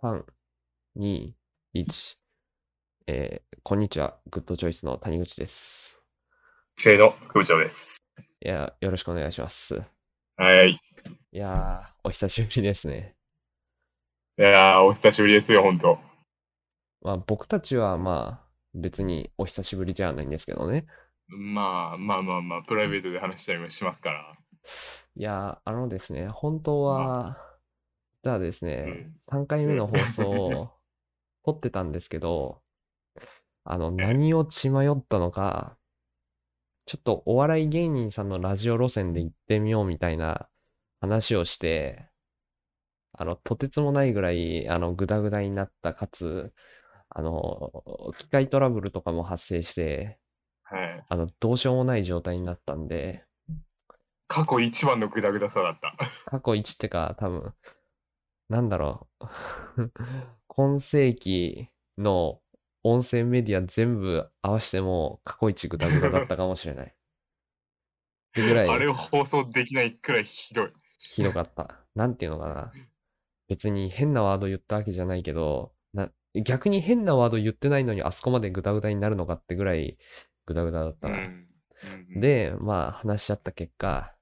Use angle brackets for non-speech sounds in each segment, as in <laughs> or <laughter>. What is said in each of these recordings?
3、2、1。えー、こんにちは。グッドチョイスの谷口です。制の空長です。いや、よろしくお願いします。はい。いやー、お久しぶりですね。いやー、お久しぶりですよ、ほんと。まあ、僕たちはまあ、別にお久しぶりじゃないんですけどね。まあまあまあまあ、プライベートで話したりもしますから。いやー、あのですね、本当は、実はですうね、ん。3回目の放送を撮ってたんですけど、<laughs> あの、何を血迷ったのか、ちょっとお笑い芸人さんのラジオ路線で行ってみようみたいな話をして、あの、とてつもないぐらい、あの、グダグダになった、かつ、あの、機械トラブルとかも発生して、はい。あの、どうしようもない状態になったんで、過去一番のグダグダさだった。<laughs> 過去1ってか、多分、なんだろう。<laughs> 今世紀の音声メディア全部合わせても過去一グダグダだったかもしれない。ってぐらいあれを放送できないくらいひどい。ひどかった。なんていうのかな。別に変なワード言ったわけじゃないけど、な逆に変なワード言ってないのにあそこまでグダグダになるのかってぐらいグダグダだったな。うん。うん、で、まあ話し合った結果、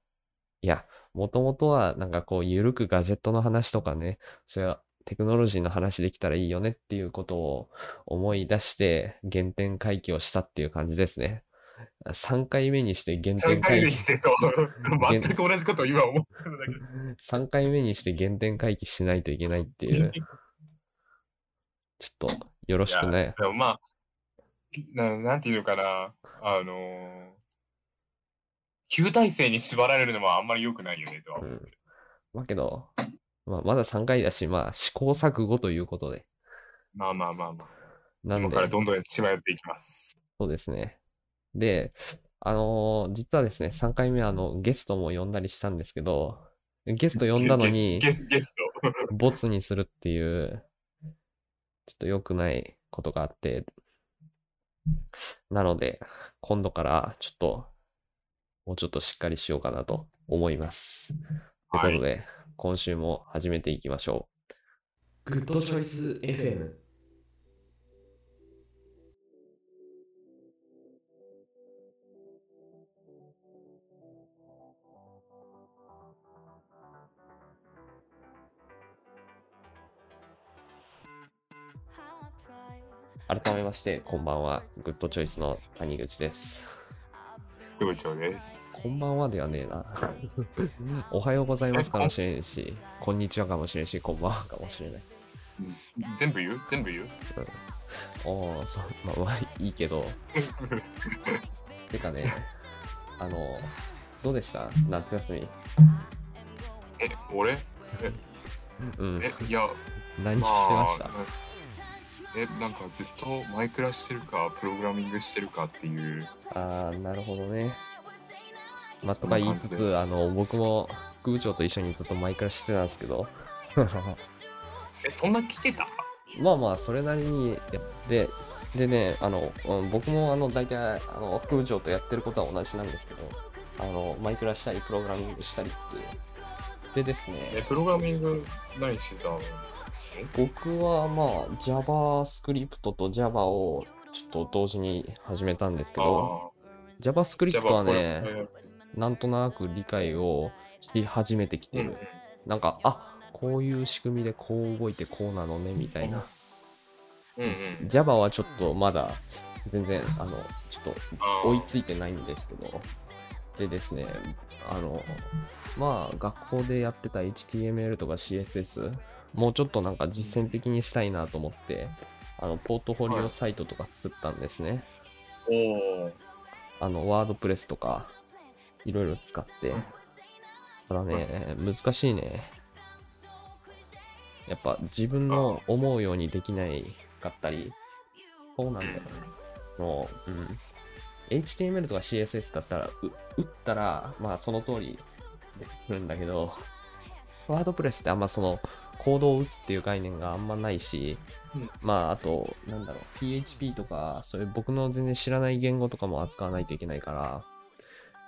いや、もともとはなんかこう、ゆるくガジェットの話とかね、それはテクノロジーの話できたらいいよねっていうことを思い出して原点回帰をしたっていう感じですね。3回目にして原点3回回帰、目にしてそう。現全く同じことを今思ってるんだけど。3回目にして原点回帰しないといけないっていう、ちょっとよろしくね。でもまあ、ななんていうのかな。あのー、旧体制に縛られるのもあんまり良くないよねとは思う。うん。まあけど、まあまだ3回だし、まあ試行錯誤ということで。まあまあまあまあ。なんで今か、らどんどん血迷っていきます。そうですね。で、あのー実はですね、3回目あの、ゲストも呼んだりしたんですけど、ゲスト呼んだのに、ゲスゲスト。<laughs> ボツにするっていう、ちょっと良くないことがあって、なので、今度からちょっと、もうちょっとしっかりしようかなと思います。ということで、今週も始めていきましょう。グッドチョイス FM。改めまして、こんばんは。グッドチョイスの谷口です。部長です。こんばんはではねえな。<laughs> おはようございますかもしれんし、こんにちはかもしれんし、こんばんはかもしれない。全部言う？全部言う？おー、そう、まあまあいいけど。てかね、あの、どうでした？夏休み。え、俺？うん。え、いや、何ましてました？あ、え、なんかずっとマイクラしてるか、プログラミングしてるかっていう。あー、なるほどね。まあ、とか言いつつ、あの、僕も副部長と一緒にずっとマイクラしてたんですけど、<laughs> え、そんな来てた？まあまあ、それなりにやって、でね、あの、うん僕もあの、大体、あの、副部長とやってることは同じなんですけど、あの、マイクラしたり、プログラミングしたりっていう。でですえ、ね、プログラミング何してたの？僕はまあ、JavaScript と Java をちょっと同時に始めたんですけど、JavaScript あはね、えなんとなく理解をし始めてきてうんる。なんか、あこういう仕組みでこう動いてこうなのね、みたいな。うんうん。Java はちょっとまだ全然、あの、ちょっと追いついてないんですけど。でですね、あの、まあ、学校でやってた HTML とか CSS、もうちょっとなんか実践的にしたいなと思って、あの、ポートフォリオサイトとか作ったんですね。おお。あの、ワードプレスとか、いろいろ使ってうん。ただね、難しいね。やっぱ自分の思うようにできないかったり、そうなんだよね。の、うん。HTML とか CSS だったら、う打ったら、まあその通りできるんだけど、ワードプレスってあんまその、コードを打つっていう概念があんまないし、うんまああと、なんだろう、PHP とか、そういう僕の全然知らない言語とかも扱わないといけないから、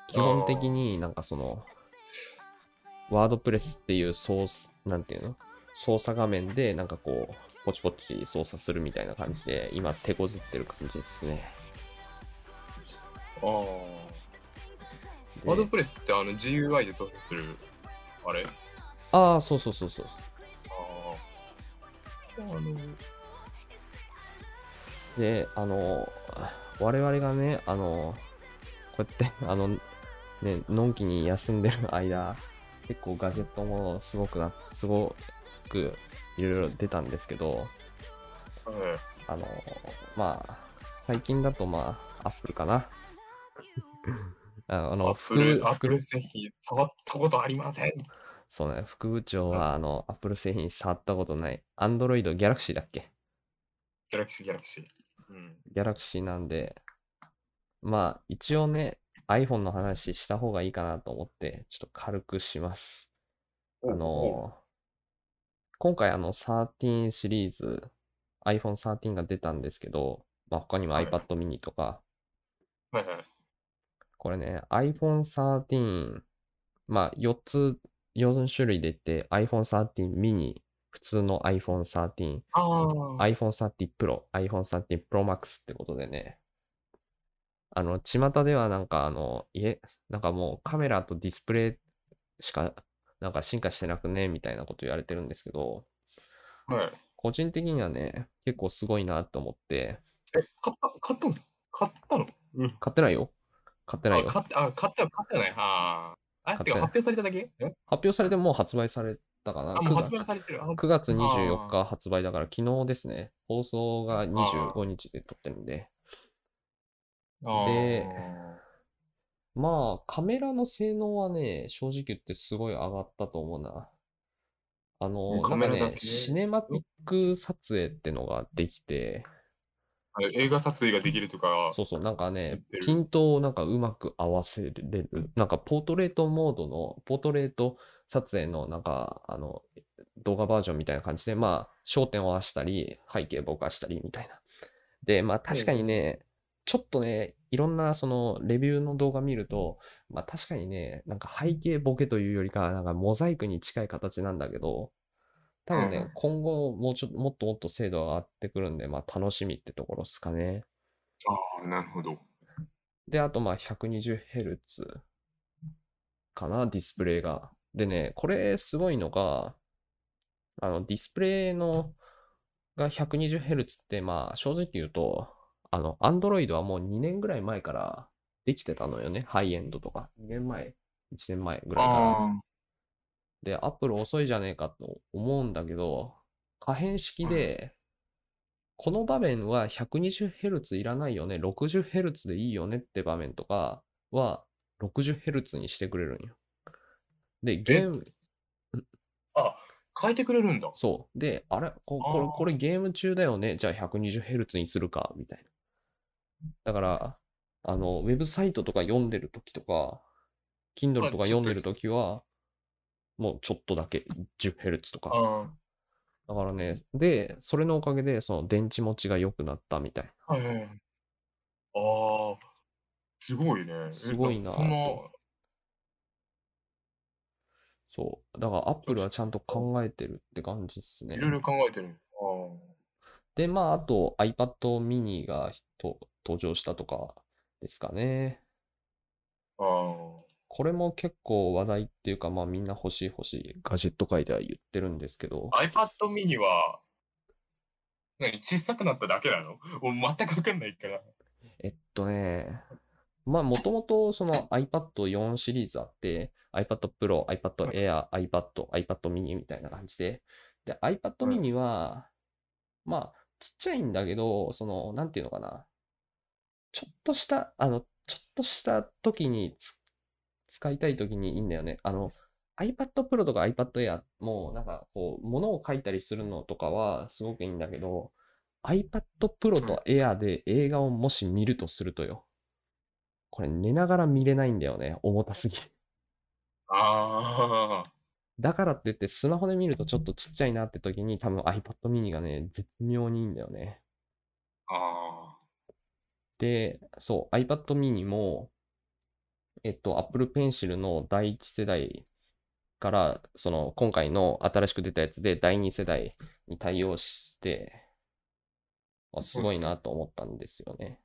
基本的になんかその、ワードプレスっていうソース、なんていうの？操作画面でなんかこう、ポチポチ操作するみたいな感じで、今手こずってる感じですね。ああ。でワードプレスってあの GUI で操作する、あれ？ああ、そうそうそうそう。あの、で、あの、我々がね、あの、こうやって、あの、ね、のんきに休んでる間、結構ガジェットもすごくな、すごくいろいろ出たんですけど、はいあの、まあ、最近だとまあ、アップルかな。あ <laughs> あの、アップル、副アップル副製品触ったことありません。そうね、副部長は、あの、アップル製品触ったことない。Android Galaxy だっけ？ギャラクシー、ギャラクシー。うん。Galaxy なんで、まあ、一応ね、iPhone の話した方がいいかなと思って、ちょっと軽くします。あの、今回あの13シリーズ、iPhone 13が出たんですけど、まあ、他にもはい iPad mini とか、はいはい。これね、iPhone 13、まあ、4つ、4種類出て、iPhone 13 mini、普通の iPhone 13、ああ。iPhone 13 Pro、iPhone 13 Pro Max ってことでね、あの、巷ではなんかあの、いえ、なんかもうカメラとディスプレイしか、なんか進化してなくね、みたいなこと言われてるんですけど、はい。個人的にはね、結構すごいなと思って、え、買った、買ったんす？買ったの？うん。買ってないよ。買ってないあ、よ。買った、あ、買った、買ったよね。はあ。あ、て。か発表されただけ？え？発表されてもう発売されたかな？あ、もう 9, 発売されてる。あ9月24あ日発売だから昨日ですね。放送が25日で撮ってるんで。あでー。まあ、カメラの性能はね、正直言ってすごい上がったと思うな。あの、なんかね、シネマティック撮影ってのができて、映画撮影ができるとか、そうそう、なんかねピントをなんかうまく合わせれる。なんかポートレートモードの、ポートレート撮影のなんか、あの、動画バージョンみたいな感じで、まあ、焦点を合わせたり、背景ぼかしたりみたいな。で、まあ確かにね、ちょっとね、いろんなそのレビューの動画見ると、まあ確かにね、なんか背景ボケというよりかは、なんかモザイクに近い形なんだけど、多分ね、うん今後もうちょっと、もっともっと精度が上がってくるんで、まあ楽しみってところですかね。ああ、なるほど。で、あとまあ 120Hz かな、ディスプレイが。でね、これすごいのが、あの、ディスプレイのが 120Hz って、まあ正直言うと、あの、Android はもう2年ぐらい前からできてたのよね、ハイエンドとか。2年前、1年前ぐらいから。あで、Apple 遅いじゃねえかと思うんだけど、可変式で、この場面は 120Hz いらないよね、60Hz でいいよねって場面とかは 60Hz にしてくれるんよ。で、ゲーム、あ、あ、変えてくれるんだ。そう。で、あれここれこれゲーム中だよねじゃあ 120Hz にするかみたいな。だから、あの、ウェブサイトとか読んでるときとか、Kindle とか読んでるときは、もうちょっとだけ 10Hz とか。あだからね、で、それのおかげで、その電池持ちが良くなったみたい。あ、はいは。ああ、すごいね。えすごいなその、そう。だから、Apple はちゃんと考えてるって感じですねい。ろいろ考えてる。あで、まあ、あと iPad mini がと登場したとかですかね。あ、あこれも結構話題っていうか、まあみんな欲しい欲しいガジェット界では言ってるんですけど、あ。iPad mini は、何小さくなっただけなの？もう全くわかんないから。えっとね、まあもともとその iPad4 シリーズあって、iPad Pro、iPad Air、iPad、iPad mini みたいな感じで、で、iPad うん mini は、まあちっちゃいんだけど、その、なんていうのかな、ちょっとした、あの、ちょっとした時につ使いたい時にいいんだよね。あの、iPad Pro とか iPad Air も、なんかこう、物を書いたりするのとかはすごくいいんだけど、iPad Pro と Air で映画をもし見るとするとよ。これ寝ながら見れないんだよね。重たすぎて。ああ、だからって言ってスマホで見るとちょっとちっちゃいなって時に多分 iPad mini がね、絶妙にいいんだよね。あで、そう、iPad mini も、えっと、Apple Pencil の第一世代から、その今回の新しく出たやつで第2世代に対応して、あすごいなと思ったんですよね。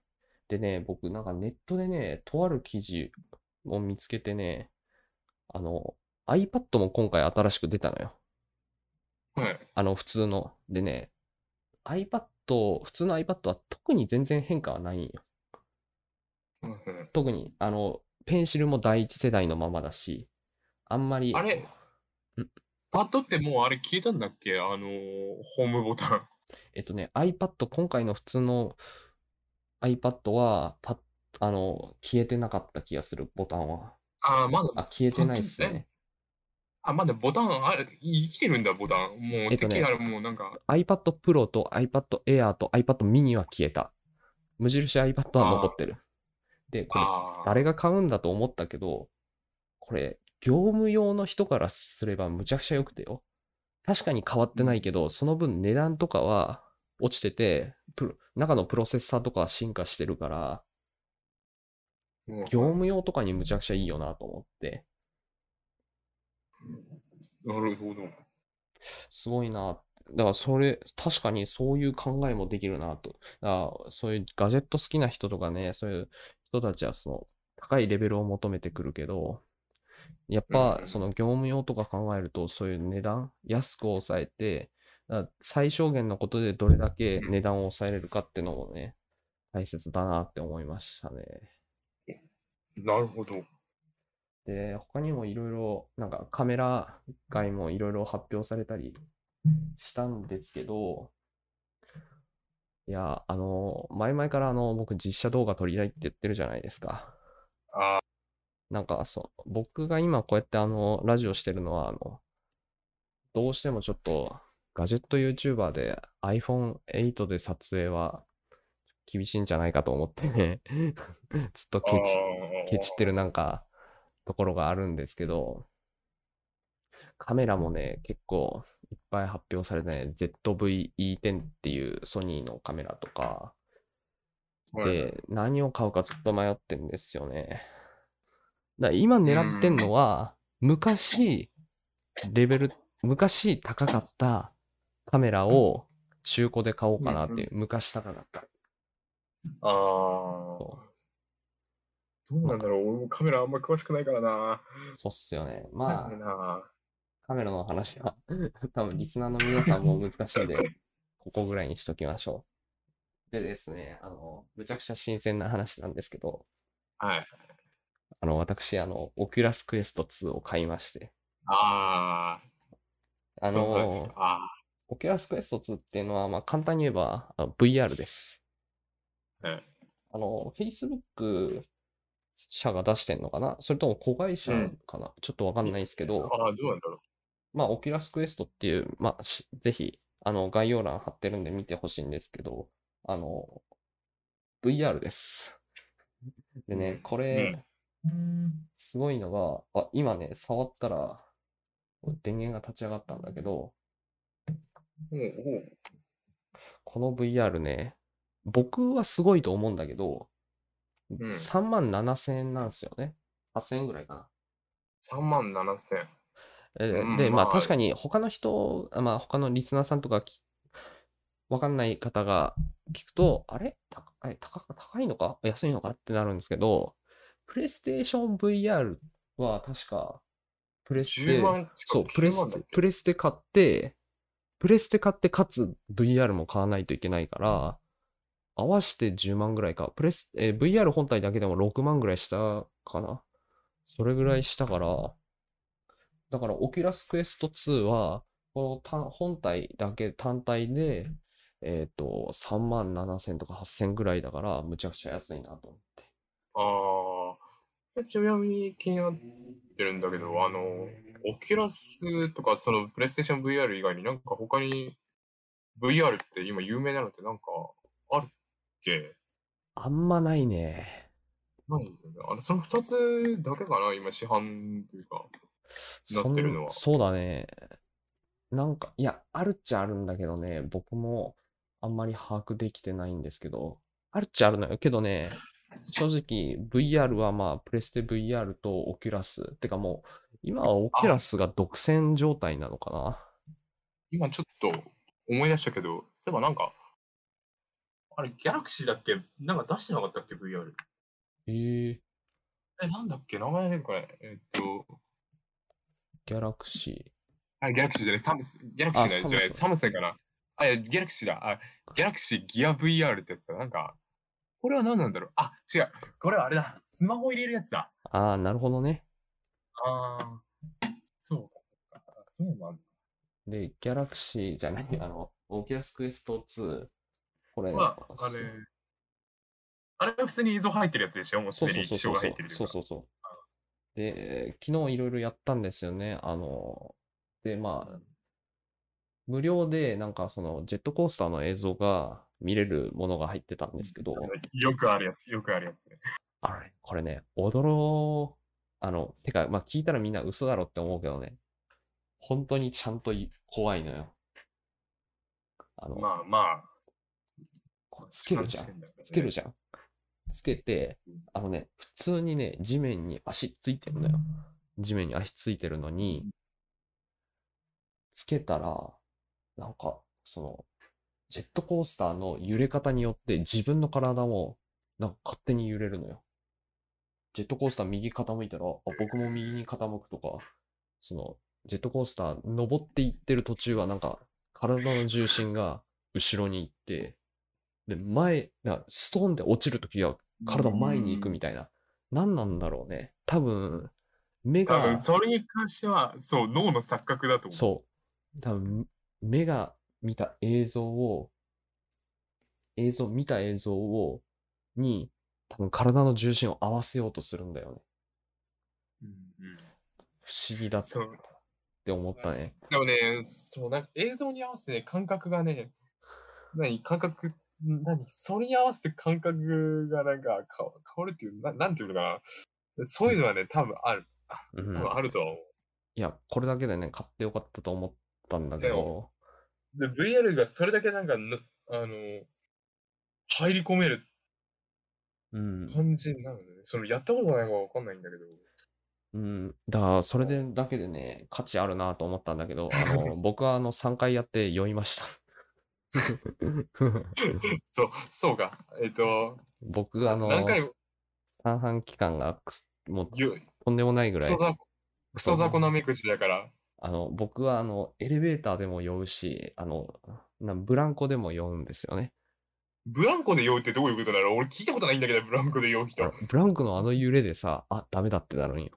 でね、僕なんかネットでね、とある記事を見つけてね、あの、iPad も今回新しく出たのよ。はい。あの、普通の。でね、iPad、普通の iPad は特に全然変化はないんよ。特に、あの、ペンシルも第一世代のままだし、あんまり、あれ？んパッドってもうあれ消えたんだっけ？あのー、ホームボタン。えっとね、iPad、今回の普通の iPad は、パッ、あの、消えてなかった気がする、ボタンは。あー、まだ、あ、消えてないっすね。あ、まだボタン、あれ、生きてるんだ、ボタン。もう、えっとねもうなんか、iPad Pro と iPad Air と iPad mini は消えた。無印 iPad は残ってる。で、これ、誰が買うんだと思ったけど、これ、業務用の人からすればむちゃくちゃ良くてよ。確かに変わってないけど、その分値段とかは落ちてて、中のプロセッサーとかは進化してるから、業務用とかにむちゃくちゃいいよなと思って、なるほど。すごいな。だからそれ、確かにそういう考えもできるなと。だからそういうガジェット好きな人とかね、そういう人たちはその高いレベルを求めてくるけど、やっぱうんその業務用とか考えると、そういう値段、安く抑えて、最小限のことでどれだけ値段を抑えれるかっていうのもね、大切だなって思いましたね。なるほど。で、他にもいろいろ、なんかカメラ界もいろいろ発表されたりしたんですけど、いや、あの、前々からあの、僕実写動画撮りたいって言ってるじゃないですか。あなんかそう、僕が今こうやってあの、ラジオしてるのは、あの、どうしてもちょっと、ガジェット YouTuber で iPhone8 で撮影は厳しいんじゃないかと思ってね、<laughs> ずっとあケチ、ーケチってるなんか、ところがあるんですけど、カメラもね、結構いっぱい発表されてね、ZV-E10 っていうソニーのカメラとか、はいで、何を買うかずっと迷ってんですよね。だから今狙ってんのは、昔、レベル、昔高かったカメラを中古で買おうかなっていう、昔高かった。あー。そどうなんだろう。俺もカメラあんま詳しくないからな。そうっすよね。まあカメラの話は、<laughs> 多分リスナーの皆さんも難しいんで、<laughs> ここぐらいにしときましょう。でですね、あの、むちゃくちゃ新鮮な話なんですけど、はい。あの、私、あの、オキュラスクエスト2を買いまして、ああ、あのオキュラスクエスト2っていうのは、まあ、簡単に言えば、あ VR です。あ、はい。あの、Facebook 社が出してんのかな？それとも子会社うん。かな、ちょっとわかんないですけど、ああ、どうなんだろまあ、オキュラスクエストっていう、まあ、しぜひ、あの、概要欄貼ってるんで見てほしいんですけど、あの、VR です。でね、これ、すごいのが、あ、今ね、触ったら、電源が立ち上がったんだけど。この VR ね、僕はすごいと思うんだけど、ん3万7千円なんですよね。8000円ぐらいかな。3万7千。えーうんで、まあまあ。確かに他の人、まあ他のリスナーさんとかきわかんない方が聞くと、あれ？高い高いのか？安いのか？ってなるんですけど、プレイステーション VR は確か、プレステ10、万近そう、くプレ9万だっけ？ステ、プレステ買って、プレステ買ってかつ VR も買わないといけないから、合わせて10万ぐらいか。プレス、えー VR 本体だけでも6万ぐらいしたかな。それぐらいしたから、だから、オキュラスクエスト2は、この単本体だけ単体で、えっ、と、3万7千とか8千ぐらいだから、むちゃくちゃ安いなと思って。ああ。ちなみに気になってるんだけど、あの、オキュラスとか、そのプレイステーション VR 以外になんか他に VR って今有名なのってなんかあるっけ？あんまないね。なんだあのその2つだけかな？今市販というか。なってるのはそうだね。なんか、いや、あるっちゃあるんだけどね、僕もあんまり把握できてないんですけど、あるっちゃあるのよ。けどね、正直 VR はまあ、プレステ VR とオキュラス、てかもう、今はオキュラスが独占状態なのかな今ちょっと思い出したけど、そういえばなんか、あれ、ギャラクシーだっけ？なんか出してなかったっけ ?VR。えええ、なんだっけ？名前出るかねえっと、ギャラクシあ、ギャラクシーじゃない、サムス、ギャラクシーじゃない、あじゃないササムスンかな。あ、いや、ギャラクシーだ。あ、ギャラクシーギア VR ってやつだ。なんか、これは何なんだろうあ、違う。これはあれだ。スマホ入れるやつだ。ー。ああ、なるほどね。ああ、そうか、そうか。あそうなんだ。で、ギャラクシーじゃない、あの、オキュラスクエスト2。これ、まあ、あれ、あれは普通に映像入ってるやつでしょ？もうすでにそうそうそう液晶が入ってるそうそうそう。で、昨日いろいろやったんですよね。あの、で、まあ、無料でなんかそのジェットコースターの映像が見れるものが入ってたんですけど、<laughs> よくあるやつ、よくあるやつね。あれ、これね、驚、あの、てか、まあ聞いたらみんな嘘だろって思うけどね、本当にちゃんとい怖いのよ。あの、まあまあ、つけるじゃん。つけるじゃん。つけて、あのね、普通にね、地面に足ついてるのよ。地面に足ついてるのに、つけたら、なんか、その、ジェットコースターの揺れ方によって自分の体も、なんか勝手に揺れるのよ。ジェットコースター右傾いたら、あ、僕も右に傾くとか、その、ジェットコースター登っていってる途中はなんか、体の重心が後ろに行って、で、前、なストーンって落ちるときは体前に行くみたいな。何なんだろうね。多分、目が多分、、それに関しては、そう、脳の錯覚だと思う。そう。多分、目が見た映像を、映像、見た映像を、に、多分体の重心を合わせようとするんだよね。うんうん不思議だっそう。て思ったね。でもね、そう、なんか映像に合わせて感覚がね、何、感覚、何、それに合わせて感覚がなんか変わるっていう、ななんていうのかな。そういうのはね、多分ある。うん多分あるとは思いや、これだけでね、買ってよかったと思ったんだけど、う。で、VR がそれだけなんかぬ、あの、入り込めるうん。感じになるね。その、やったことないからわかんないんだけど。うん。だから、それでだけでね、価値あるなと思ったんだけど、あの、<laughs> 僕はあの、3回やって酔いました。<laughs> そう、そうか。えっと、僕があの、何回も、三半期間がくすもうゆとんでもないぐらいクソ、雑魚、クソ雑魚なめくじだから。あの、僕はあの、エレベーターでも酔うし、あの、なブランコでも酔うんですよね。ブランコで酔うってどういうことなの俺聞いたことないんだけど、ブランコで酔う人。ブランコのあの揺れでさ、あ、ダメだってなるんよ。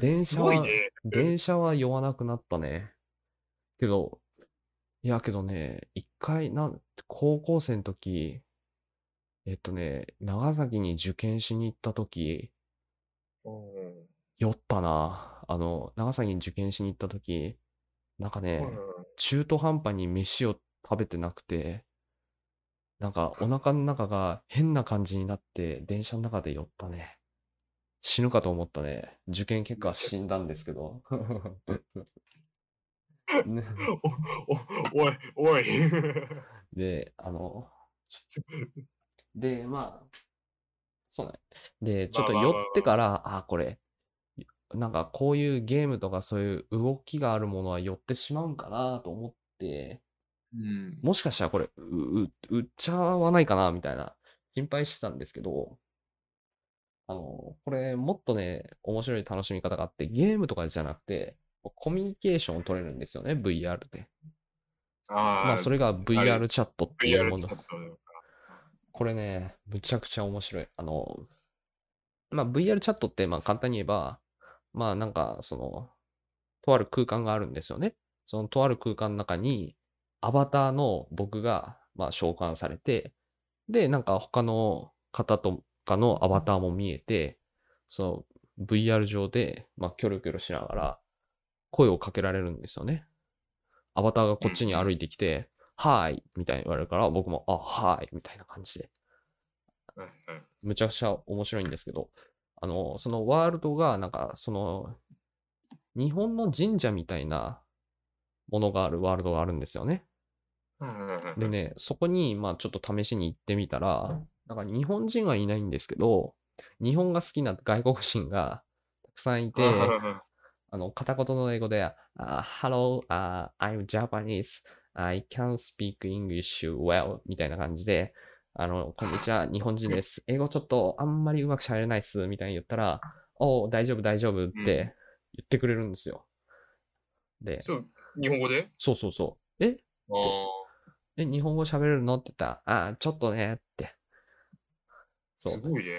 電す車は、ごいね。電車は酔わなくなったね。けど、いやけどね、一回、なん、高校生の時、えっとね、長崎に受験しに行った時、うん酔ったな。あの、長崎に受験しに行った時、なんかね、中途半端に飯を食べてなくて、なんかお腹の中が変な感じになって、電車の中で酔ったね。死ぬかと思ったね。受験結果は死んだんですけど。ねお、お、おい、おい。<laughs> で、あの、で、まあ、そうね。で、ちょっとまあまあまあ酔ってから、あ、これ、なんかこういうゲームとかそういう動きがあるものは寄ってしまうんかなと思って、うん。もしかしたらこれ、売っちゃわないかなみたいな心配してたんですけど、あの、これもっとね、面白い楽しみ方があって、ゲームとかじゃなくて、コミュニケーションを取れるんですよね、VR で。あまあ、それが VR チャットっていうものこれね、むちゃくちゃ面白い。あの、まあ、VR チャットって、まあ、簡単に言えば、まあ、なんか、その、とある空間があるんですよね。そのとある空間の中に、アバターの僕が、まあ、召喚されて、で、なんか他の方とかのアバターも見えて、その VR 上で、まあ、キョロキョロしながら、声をかけられるんですよね。アバターがこっちに歩いてきて、はーいみたいに言われるから、僕も、あ、はーいみたいな感じで。むちゃくちゃ面白いんですけど、あの、そのワールドが、なんか、その、日本の神社みたいなものがあるワールドがあるんですよね。でね、そこに、まあちょっと試しに行ってみたら、なんか日本人はいないんですけど、日本が好きな外国人が、くさんいて、あの、片言の英語で、あ Hello,、uh, I'm Japanese. I can speak English well. みたいな感じで、あの、こんにちは、日本人です。<laughs> 英語ちょっとあんまりうまく喋れないっす。みたいに言ったら、おう大丈夫、大丈夫ってうん言ってくれるんですよ。で、そう、日本語で？そうそうそう。え？え、日本語喋れるの？って言ったら、あ、ちょっとねって。そう。すごいね。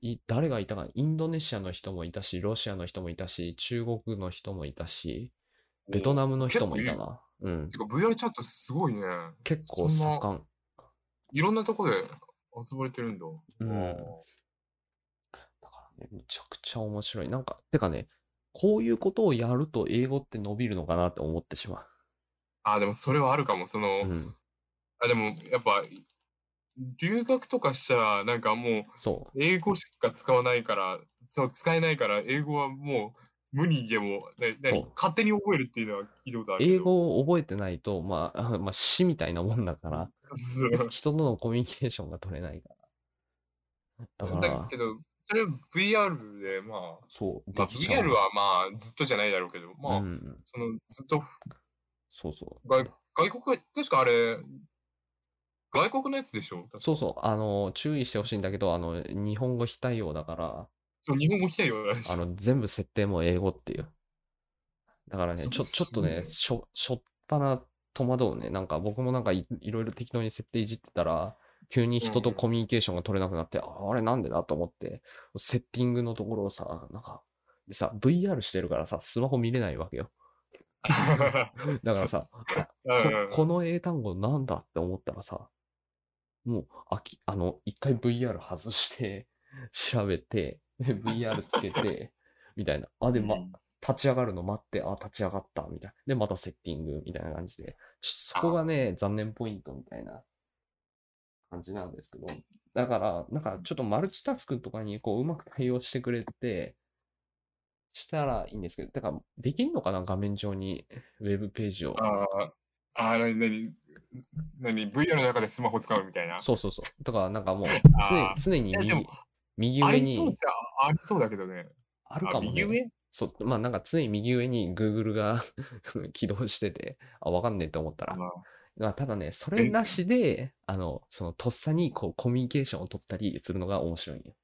い誰がいたかな？インドネシアの人もいたし、ロシアの人もいたし、中国の人もいたし、ベトナムの人もいたな。うんい。てか VR チャットすごいね。結構盛ん。いろんなとこで遊ばれてるんだ。うんだからね、めちゃくちゃ面白い。なんか、てかね、こういうことをやると英語って伸びるのかなって思ってしまあー、でもそれはあるかも。その、う。うん。あ、でもやっぱ、留学とかしたら、なんかもう、そう。英語しか使わないから、そう、使えないから、英語はもう無理でも、ね、何そう勝手に覚えるっていうのは聞いたことある。英語を覚えてないと、まあ、あ <laughs> まあ、死みたいなもんだから、<laughs> 人とのコミュニケーションが取れないから。だかだら、けど、それは VR で、まあ、そう、まあ、VR はまあ、ずっとじゃないだろうけど、まあ、うん、その、ずっとそうそう。外、外国、確かあれ、外国のやつでしょ？そうそう、あの、注意してほしいんだけど、あの、日本語非対応だから、そう、日本語来たようだし。あの、全部設定も英語っていう。だからね、ちょ、ちょっとね、すしょ、しょっぱな戸惑うね。なんか僕もなんかいいろいろ適当に設定いじってたら、急に人とうんコミュニケーションが取れなくなって、ああれなんでだと思って、セッティングのところをさ、なんか、でさ、VR してるからさ、スマホ見れないわけよ。<laughs> だからさ、ここの英単語なんだって思ったらさ、もう、あき、あの、一回 VR 外して、<laughs> 調べて、<laughs> で VR つけて、みたいな。あ、で、ま、うん立ち上がるの待って、あ、立ち上がった、みたいな。で、またセッティング、みたいな感じで。そこがね、残念ポイントみたいな感じなんですけど。だから、なんかちょっとマルチタスクとかにこう、うまく対応してくれて、したらいいんですけど、だから、できんのかな？画面上に、ウェブページを。ああ、ああ、なになに、なに、VR の中でスマホ使うみたいな。そうそうそう。だから、なんかもうあー常、常に右えでも、右上ありそうにじゃありそうだけどね。ああるかもね。右上？そう、まあなんか常に右上に Google が <laughs> 起動してて、あ、わかんねえと思ったら。まあまあただね、それなしで、あの、そのとっさにこうコミュニケーションを取ったりするのが面白いんよ。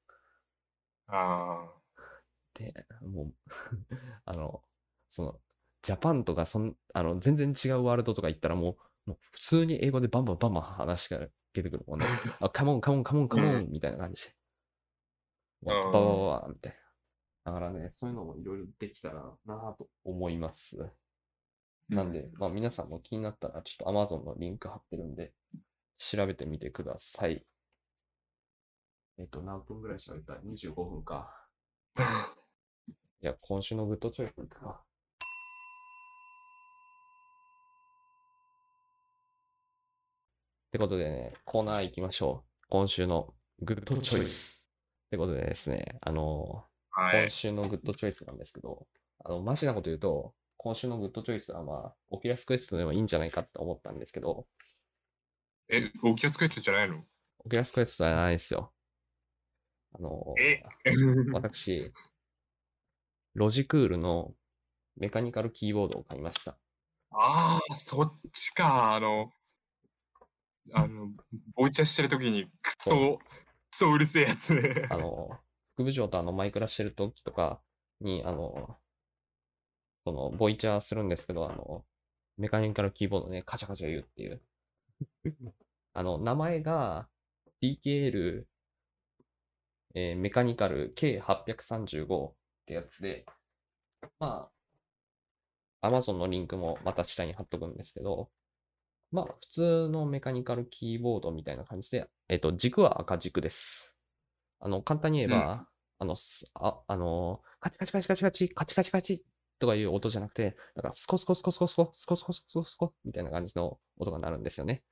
あで、もう、<laughs> あの、その、ジャパンとかそん、あの、全然違うワールドとか行ったらもう、もう普通に英語でバンバンバンバン話が出てくるもんね。<laughs> あ、カモンカモンカモンカモンみたいな感じバババババみたいな。だからね、そういうのもいろいろできたらなぁと思います。あ。なんで、まあ皆さんも気になったら、ちょっと Amazon のリンク貼ってるんで、調べてみてください。えっと、何分ぐらい喋った ?25 分か。じゃあ、今週のグッドチョイスいくか。ってことでね、コーナー行きましょう。今週のグッドチョイス。ってことでですね、あの、はい。今週のグッドチョイスなんですけど、あの、マジなこと言うと、今週のグッドチョイスはまあ、オキュラスクエストでもいいんじゃないかって思ったんですけど、え、オキュラスクエストじゃないの？オキュラスクエストじゃないですよ。あの、え？私、ロジクールのメカニカルキーボードを買いました。ああ、そっちか。あの、あの、ボイチャしてるときにクソ、クソうるせえやつ。あの、副部長とあのマイクラしてる時とかに、あの、その、ボイチャーするんですけど、あの、メカニカルキーボードね、カチャカチャ言うっていう。あの、名前が DKL、えーメカニカル K835 ってやつで、まあ、Amazon のリンクもまた下に貼っとくんですけど、まあ、普通のメカニカルキーボードみたいな感じで、えっ、と、軸は赤軸です。あの、簡単に言えば、あの、すあ、あの、カチカチカチカチカチ、カチカチカチとかいう音じゃなくて、なんか、スコスコスコスコスコ、スコスコスコスコみたいな感じの音が鳴るんですよね。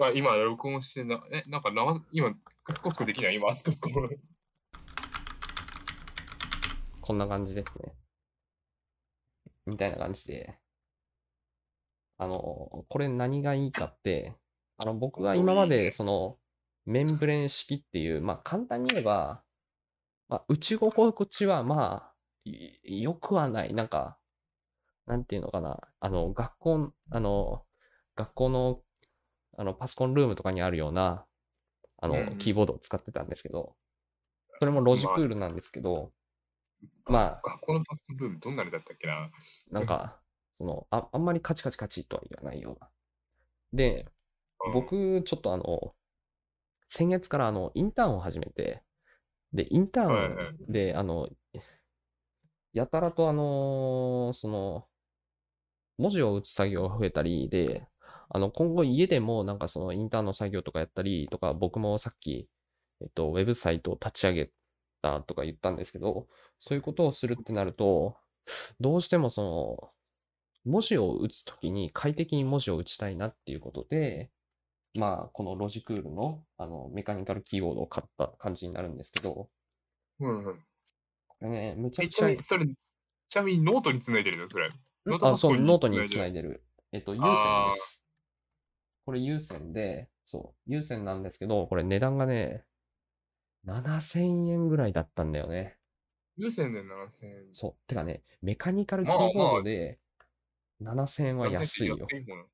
あ今、録音してな、え、なんか生、今、スコスコできない？今、スコスコ。こんな感じですね。みたいな感じで。あの、これ何がいいかって、あの、僕が今まで、その、メンブレン式っていう、まあ、簡単に言えば、まあ、打ち心地は、まあ、いよくはない。なんか、なんていうのかな。あの、学校、あの、学校の、あの、パソコンルームとかにあるような、あの、うんキーボードを使ってたんですけど、それもロジクールなんですけど、まあ学校のパソコンルームどんなのだったっけななんか、その、ああんまりカチカチカチとは言わないような。で、うん僕、ちょっとあの、先月からあの、インターンを始めて、で、インターンで、あの、やたらとあの、その、文字を打つ作業が増えたりで、あの、今後家でもなんかそのインターンの作業とかやったりとか、僕もさっき、えっと、ウェブサイトを立ち上げたとか言ったんですけど、そういうことをするってなると、どうしてもその、文字を打つときに快適に文字を打ちたいなっていうことで、まあ、このロジクールのあのメカニカルキーボードを買った感じになるんですけど、うんうん。これね、むちゃえ、くちゃそれ、ちなみにノートにつないでるのそれ。ノートあ、そう、ノートにつないでる。えっと、有線です。これ有線で、そう、有線なんですけど、これ値段がね、7000円ぐらいだったんだよね。有線で7000円。そう。てかね、メカニカルキまあーボードで7000円は安いよ。7000円方なの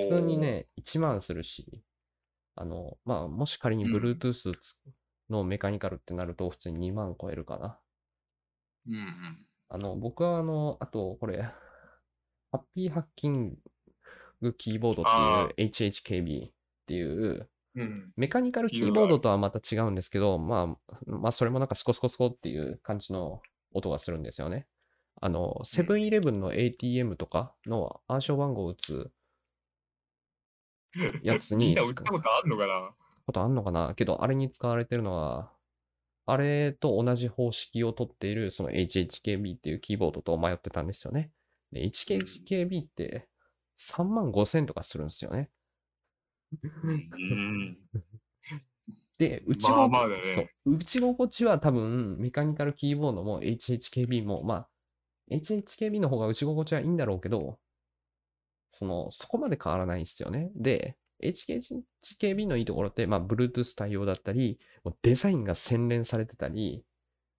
普通に。ね、1万するし、あの、まあ、もし仮にうん Bluetooth つのメカニカルってなると、普通に2万超えるかな。うんうん。あの、僕はあの、あと、これ、ハッピーハッキングキーボードあっていう HHKB っていう、うん。メカニカルキーボードとはまた違うんですけど、まあ、まあ、それもなんかスコスコスコっていう感じの音がするんですよね。あの、セブンイレブンの ATM とかの暗証番号を打つ <laughs> やつにみんな売使うったことあんのかな？ことあんのかな？けど、あれに使われてるのは、あれと同じ方式をとっているその HHKB っていうキーボードと迷ってたんですよね。で、HHKB って3万5千とかするんですよね。うん。で、打ちまあ心まあそう打ち心地は多分メカニカルキーボードも HHKB も、まあ、HHKB の方が打ち心地はいいんだろうけど、その、そこまで変わらないんですよね。で、HHKB のいいところって、まあ、Bluetooth 対応だったり、もうデザインが洗練されてたり、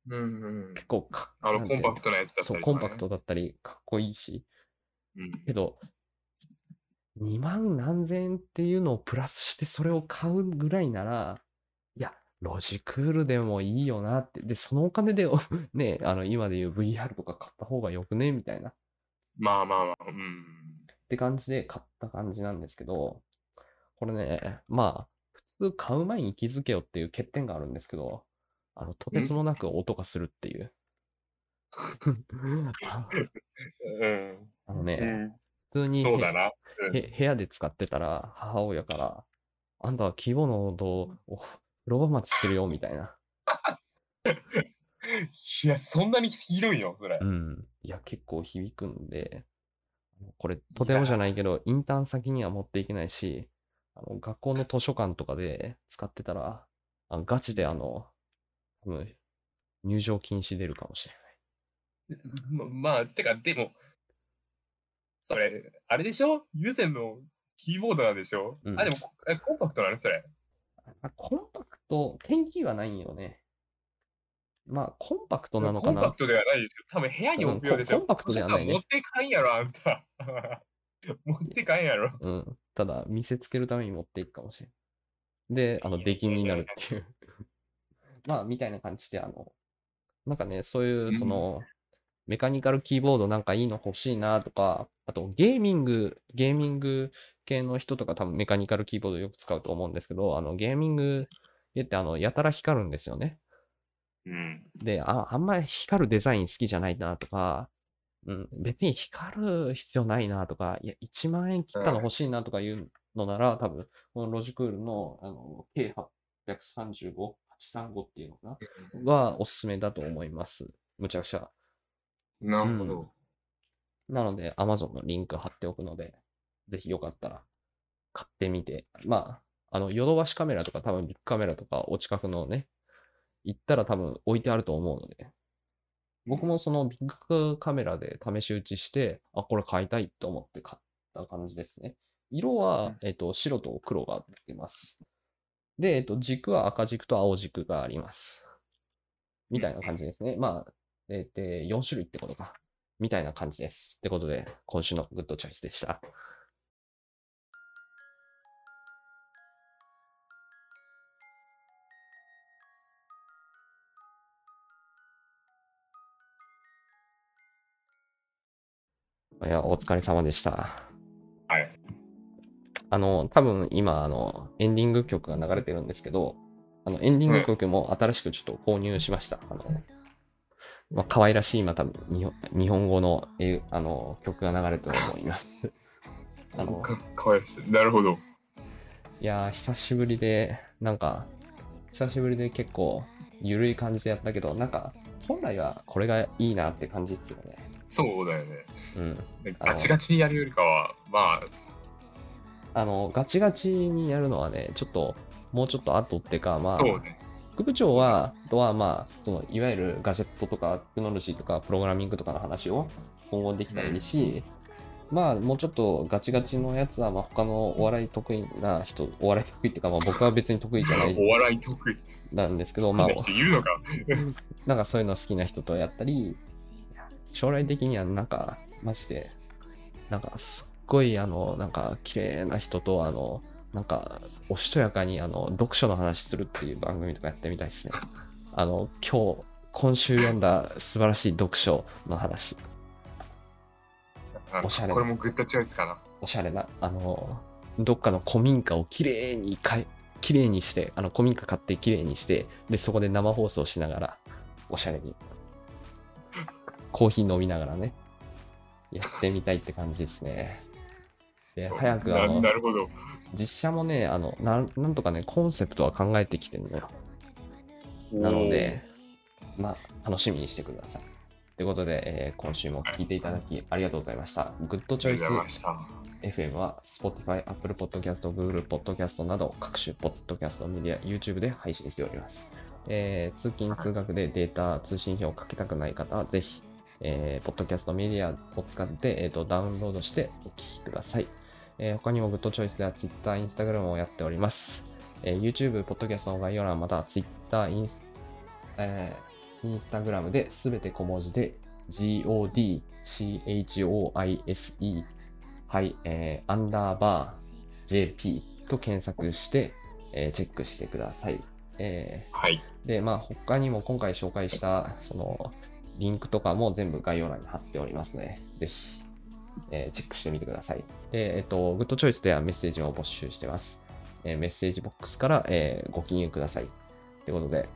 うんうん。結構かあの、コンパクトなやつだったりとそう、コンパクトだったり、かっこいいし。うん。けど、2万何千円っていうのをプラスしてそれを買うぐらいなら、ロジクールでもいいよなって。で、そのお金で、<laughs> ね、あの、今で言う VR とか買った方がよくね？みたいな。っまあまあまあ、うん。て感じで買った感じなんですけど、これね、まあ、普通買う前に気づけよっていう欠点があるんですけど、あの、とてつもなく音がするっていう。<laughs> あのね、うん。普通にそうだな。うんへ部屋で使ってたら、母親から、あんたはキーボードの音を風呂場待ちするよ、みたいな。<laughs> いや、そんなにひどいよ、それう。ん。いや、結構響くんで、これ、とてもじゃないけど、インターン先には持っていけないし、あの学校の図書館とかで使ってたら、あガチであの、多分入場禁止出るかもしれない。ままあ、てか、でも、それ、あれでしょ？有線のキーボードなんでしょ、うんあ、でもコ、ンパクトなのそれ。あコンパクト、天気はないんよね。まあ、コンパクトなのかなコンパク。トではないでしょ多分部屋に置くようでしょ、うんココンパクトではないね持ってかんやろ、あんた。<laughs> 持ってかんやろ。うん。ただ、見せつけるために持っていくかもしれん。で、あの、出禁になるっていう。<laughs> まあ、みたいな感じで、あの、なんかね、そういうう、んその、メカニカルキーボードなんかいいの欲しいなとか、あと、ゲーミング、ゲーミング系の人とか多分メカニカルキーボードよく使うと思うんですけど、あの、ゲーミングでって、あの、やたら光るんですよね。うん。で、あ、あんまり光るデザイン好きじゃないなとか、うん、別に光る必要ないなとか、いや、1万円切ったの欲しいなとかいうのなら、多分、このロジクールの、あの、K835、835っていうのかなはおすすめだと思います。むちゃくちゃ。なるほど。なので、Amazon のリンク貼っておくので、ぜひよかったら買ってみて。まあ、あの、ヨドバシカメラとか多分ビッグカメラとかお近くのね、行ったら多分置いてあると思うので、僕もそのビッグカメラで試し打ちして、あ、これ買いたいと思って買った感じですね。色は、えっと、白と黒が出てます。で、えっと、軸は赤軸と青軸があります。みたいな感じですね。まあ、で、で4種類ってことか。みたいな感じです。ってことで、今週のグッドチョイスでした。いや、お疲れ様でした。はい。あの、多分今、あの、エンディング曲が流れてるんですけど、あの、エンディング曲も新しくちょっと購入しました。あの、まあ、可愛らしい、また日本日本語のえあの曲が流れてると思います。<laughs> あの、かかわいらしい。なるほど。いやー、久しぶりで、なんか、久しぶりで結構、ゆるい感じでやったけど、なんか、本来はこれがいいなって感じですよね。そうだよね。うん。ガチガチにやるよりかは、まあ、あの、ガチガチにやるのはね、ちょっと、もうちょっと後ってか、まあ、そうね。副部長は、とはまあ、その、いわゆるガジェットとか、テクノロジーとか、プログラミングとかの話を今後できたらいいし、まあ、もうちょっとガチガチのやつは、まあ、他のお笑い得意な人、お笑い得意っていうか、まあ、僕は別に得意じゃない <laughs> お笑い得意なんですけど、まあ。<laughs> <laughs> なんかそういうの好きな人とやったり、将来的にはなんか、マジで、なんかすっごい、あの、なんか綺麗な人と、あの、なんか、おしとやかに、あの、読書の話するっていう番組とかやってみたいですね。<laughs> あの、今日、今週読んだ素晴らしい読書の話、おしゃれこれもグッドチョイスかな。おしゃれな、あの、どっかの古民家を綺麗にかい、綺麗にして、あの、古民家買って綺麗にして、で、そこで生放送しながら、おしゃれに、コーヒー飲みながらね、やってみたいって感じですね。で、早くあなの、なるほど。実写もね、あの、なんなんとかね、コンセプトは考えてきてるのよ。なので、まあ、楽しみにしてください。ということで、えー今週も聞いていただきありがとうございました。グッドチョイス。FM は Spotify、Apple Podcast、Google Podcast など各種ポッドキャストメディア、YouTube で配信しております。えー通勤・通学でデータ、通信費をかけたくない方はぜひ、えー、ポッドキャストメディアを使って、えーとダウンロードしてお聞きください。えー他にもグッドチョイスでは Twitter、Instagram をやっております。えー YouTube、ポッドキャストの概要欄または Twitter、インスえーインスタグラムですべて小文字で GODCHOISE はい、えーアンダーバー JP と検索して、えーチェックしてください。えはい。ーで、まあ、他にも今回紹介した、その、リンクとかも全部概要欄に貼っておりますので、ぜひ、えーチェックしてみてください。で、えっ、と、グッドチョイスではメッセージを募集してます。えーメッセージボックスから、えご記入ください。ということで、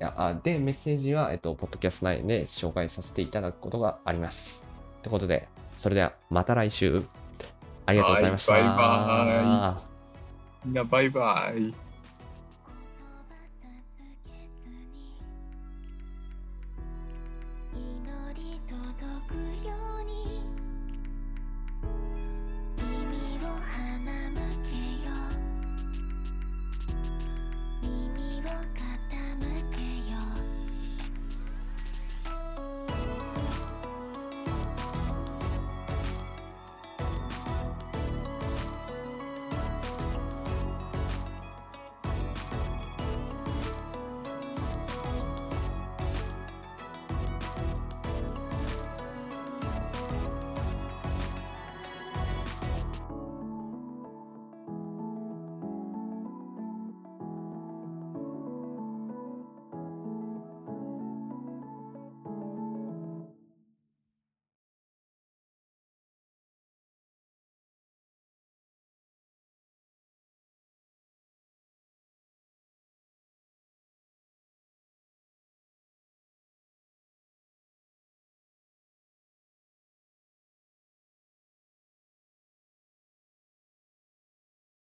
いやあで、メッセージは、えっ、と、ポッドキャスト内で紹介させていただくことがあります。ということで、それではまた来週。ありがとうございました。はいバイみんなバイバイ。